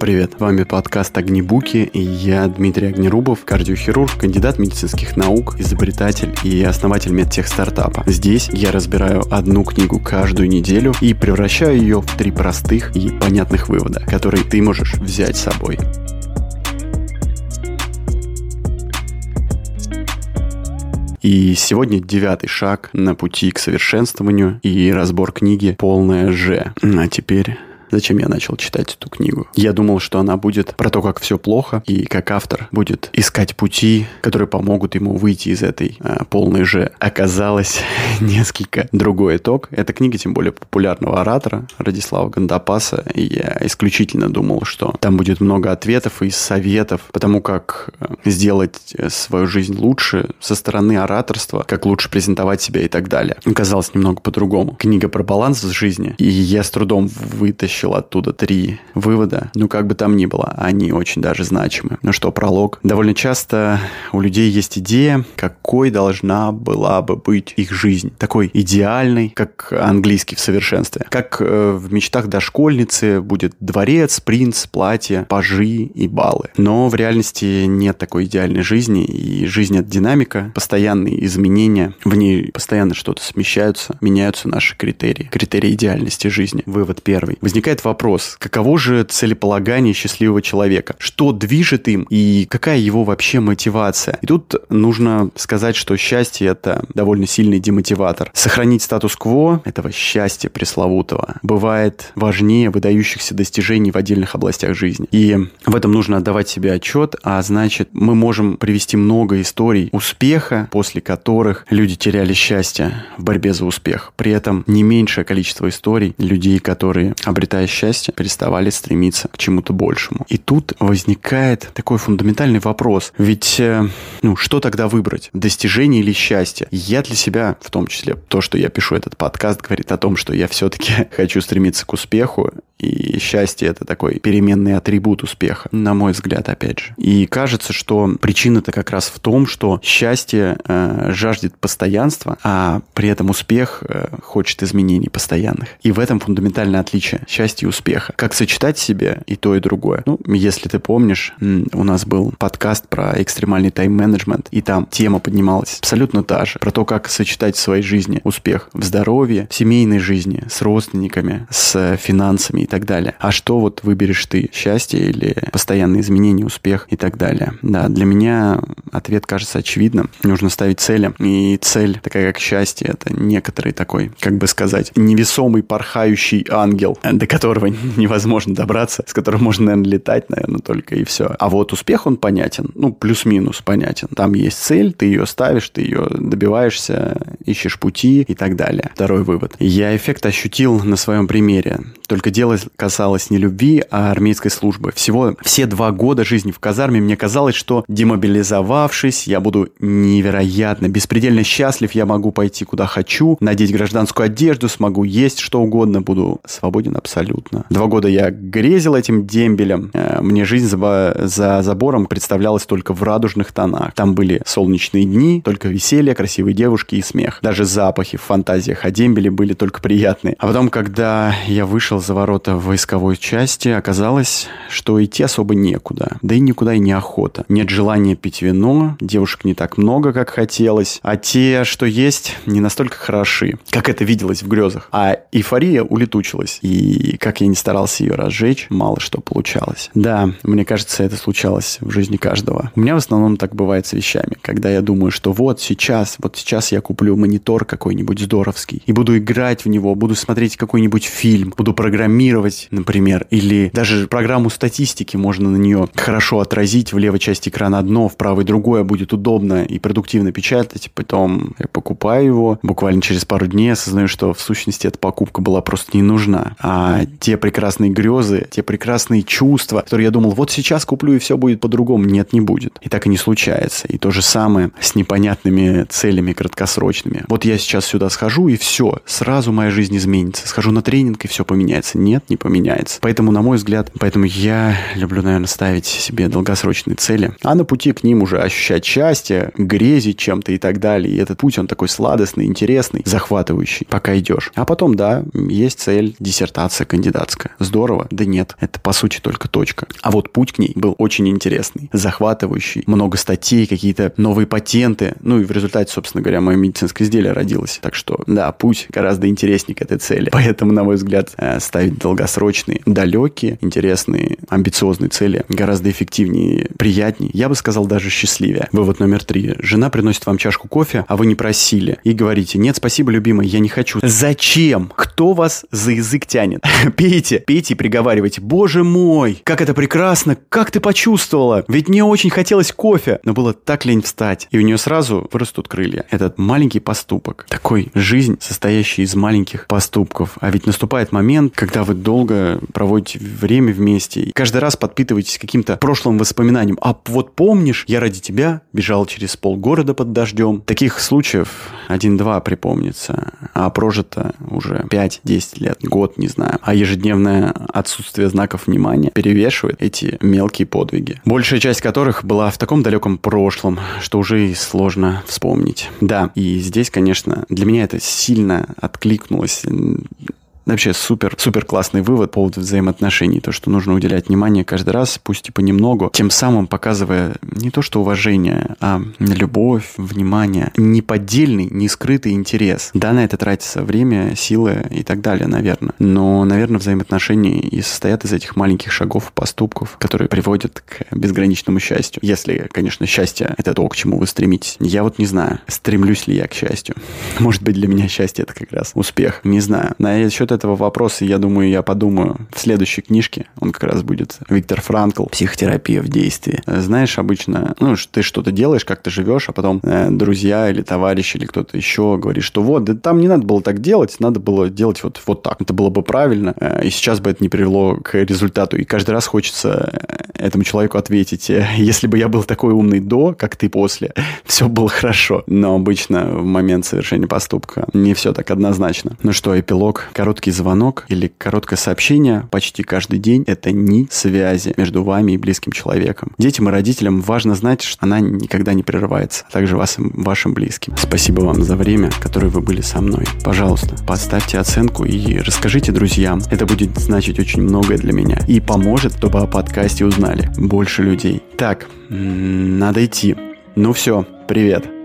Привет, вами подкаст «Огнебуки» и я Дмитрий Огнерубов, кардиохирург, кандидат медицинских наук, изобретатель и основатель медтех-стартапа. Здесь я разбираю одну книгу каждую неделю и превращаю ее в три простых и понятных вывода, которые ты можешь взять с собой. И сегодня девятый шаг на пути к совершенствованию и разбор книги «Полное Ж». А теперь зачем я начал читать эту книгу. Я думал, что она будет про то, как все плохо, и как автор будет искать пути, которые помогут ему выйти из этой а, полной же. Оказалось несколько другой итог. Эта книга, тем более популярного оратора Радислава Гандапаса, и я исключительно думал, что там будет много ответов и советов, потому как э, сделать свою жизнь лучше со стороны ораторства, как лучше презентовать себя и так далее. Оказалось немного по-другому. Книга про баланс в жизни, и я с трудом вытащил вытащил оттуда три вывода. Ну, как бы там ни было, они очень даже значимы. Ну что, пролог. Довольно часто у людей есть идея, какой должна была бы быть их жизнь. Такой идеальный, как английский в совершенстве. Как э, в мечтах дошкольницы будет дворец, принц, платье, пажи и баллы. Но в реальности нет такой идеальной жизни, и жизнь — это динамика, постоянные изменения, в ней постоянно что-то смещаются, меняются наши критерии, критерии идеальности жизни. Вывод первый. Возникает возникает вопрос, каково же целеполагание счастливого человека? Что движет им и какая его вообще мотивация? И тут нужно сказать, что счастье – это довольно сильный демотиватор. Сохранить статус-кво этого счастья пресловутого бывает важнее выдающихся достижений в отдельных областях жизни. И в этом нужно отдавать себе отчет, а значит, мы можем привести много историй успеха, после которых люди теряли счастье в борьбе за успех. При этом не меньшее количество историй людей, которые обретают обретая счастье, переставали стремиться к чему-то большему. И тут возникает такой фундаментальный вопрос. Ведь, э, ну, что тогда выбрать? Достижение или счастье? Я для себя, в том числе, то, что я пишу этот подкаст, говорит о том, что я все-таки хочу стремиться к успеху, и счастье это такой переменный атрибут успеха, на мой взгляд, опять же. И кажется, что причина-то как раз в том, что счастье э, жаждет постоянства, а при этом успех э, хочет изменений постоянных. И в этом фундаментальное отличие счастья и успеха. Как сочетать себе и то, и другое. Ну, если ты помнишь, у нас был подкаст про экстремальный тайм-менеджмент, и там тема поднималась абсолютно та же. Про то, как сочетать в своей жизни успех в здоровье, в семейной жизни, с родственниками, с финансами так далее. А что вот выберешь ты? Счастье или постоянные изменения, успех и так далее? Да, для меня ответ кажется очевидным. Нужно ставить цели. И цель, такая как счастье, это некоторый такой, как бы сказать, невесомый порхающий ангел, до которого невозможно добраться, с которым можно, наверное, летать, наверное, только и все. А вот успех, он понятен. Ну, плюс-минус понятен. Там есть цель, ты ее ставишь, ты ее добиваешься, ищешь пути и так далее. Второй вывод. Я эффект ощутил на своем примере. Только дело касалось не любви, а армейской службы. Всего все два года жизни в казарме мне казалось, что демобилизовавшись, я буду невероятно, беспредельно счастлив, я могу пойти куда хочу, надеть гражданскую одежду, смогу есть что угодно, буду свободен абсолютно. Два года я грезил этим дембелем. Э, мне жизнь за, за забором представлялась только в радужных тонах. Там были солнечные дни, только веселье, красивые девушки и смех. Даже запахи в фантазиях о дембеле были только приятные. А потом, когда я вышел за ворота в войсковой части, оказалось, что идти особо некуда. Да и никуда и неохота. Нет желания пить вино, девушек не так много, как хотелось, а те, что есть, не настолько хороши, как это виделось в грезах. А эйфория улетучилась. И как я не старался ее разжечь, мало что получалось. Да, мне кажется, это случалось в жизни каждого. У меня в основном так бывает с вещами, когда я думаю, что вот сейчас, вот сейчас я куплю монитор какой-нибудь здоровский и буду играть в него, буду смотреть какой-нибудь фильм, буду программировать например, или даже программу статистики можно на нее хорошо отразить в левой части экрана одно, в правой другое, будет удобно и продуктивно печатать, потом я покупаю его, буквально через пару дней осознаю, что в сущности эта покупка была просто не нужна. А те прекрасные грезы, те прекрасные чувства, которые я думал, вот сейчас куплю и все будет по-другому, нет, не будет. И так и не случается. И то же самое с непонятными целями краткосрочными. Вот я сейчас сюда схожу, и все, сразу моя жизнь изменится. Схожу на тренинг, и все поменяется? Нет, не поменяется. Поэтому, на мой взгляд, поэтому я люблю, наверное, ставить себе долгосрочные цели, а на пути к ним уже ощущать счастье, грезить чем-то и так далее. И этот путь, он такой сладостный, интересный, захватывающий, пока идешь. А потом, да, есть цель диссертация кандидатская. Здорово? Да нет, это по сути только точка. А вот путь к ней был очень интересный, захватывающий, много статей, какие-то новые патенты. Ну и в результате, собственно говоря, мое медицинское изделие родилось. Так что, да, путь гораздо интереснее к этой цели. Поэтому, на мой взгляд, э, ставить долгосрочные, далекие, интересные, амбициозные цели гораздо эффективнее, приятнее. Я бы сказал, даже счастливее. Вывод номер три. Жена приносит вам чашку кофе, а вы не просили. И говорите, нет, спасибо, любимый, я не хочу. Зачем? Кто вас за язык тянет? пейте, пейте и приговаривайте. Боже мой, как это прекрасно, как ты почувствовала? Ведь мне очень хотелось кофе, но было так лень встать. И у нее сразу вырастут крылья. Этот маленький поступок. Такой жизнь, состоящая из маленьких поступков. А ведь наступает момент, когда вы долго проводите время вместе. И каждый раз подпитываетесь каким-то прошлым воспоминанием. А вот помнишь, я ради тебя бежал через полгорода под дождем. Таких случаев один-два припомнится. А прожито уже 5-10 лет, год, не знаю. А ежедневное отсутствие знаков внимания перевешивает эти мелкие подвиги. Большая часть которых была в таком далеком прошлом, что уже и сложно вспомнить. Да, и здесь, конечно, для меня это сильно откликнулось Вообще супер, супер классный вывод по поводу взаимоотношений. То, что нужно уделять внимание каждый раз, пусть и понемногу, тем самым показывая не то что уважение, а любовь, внимание, неподдельный, не скрытый интерес. Да, на это тратится время, силы и так далее, наверное. Но, наверное, взаимоотношения и состоят из этих маленьких шагов, поступков, которые приводят к безграничному счастью. Если, конечно, счастье — это то, к чему вы стремитесь. Я вот не знаю, стремлюсь ли я к счастью. Может быть, для меня счастье — это как раз успех. Не знаю. На счет этого вопроса, я думаю, я подумаю в следующей книжке. Он как раз будет Виктор Франкл «Психотерапия в действии». Знаешь, обычно, ну, ты что-то делаешь, как ты живешь, а потом э, друзья или товарищи или кто-то еще говорит, что вот, да там не надо было так делать, надо было делать вот, вот так. Это было бы правильно, э, и сейчас бы это не привело к результату. И каждый раз хочется э, этому человеку ответить, э, если бы я был такой умный до, как ты после, все было хорошо. Но обычно в момент совершения поступка не все так однозначно. Ну что, эпилог, короткий короткий звонок или короткое сообщение почти каждый день – это ни связи между вами и близким человеком. Детям и родителям важно знать, что она никогда не прерывается, а также вас, вашим близким. Спасибо вам за время, которое вы были со мной. Пожалуйста, поставьте оценку и расскажите друзьям. Это будет значить очень многое для меня и поможет, чтобы о подкасте узнали больше людей. Так, надо идти. Ну все, привет.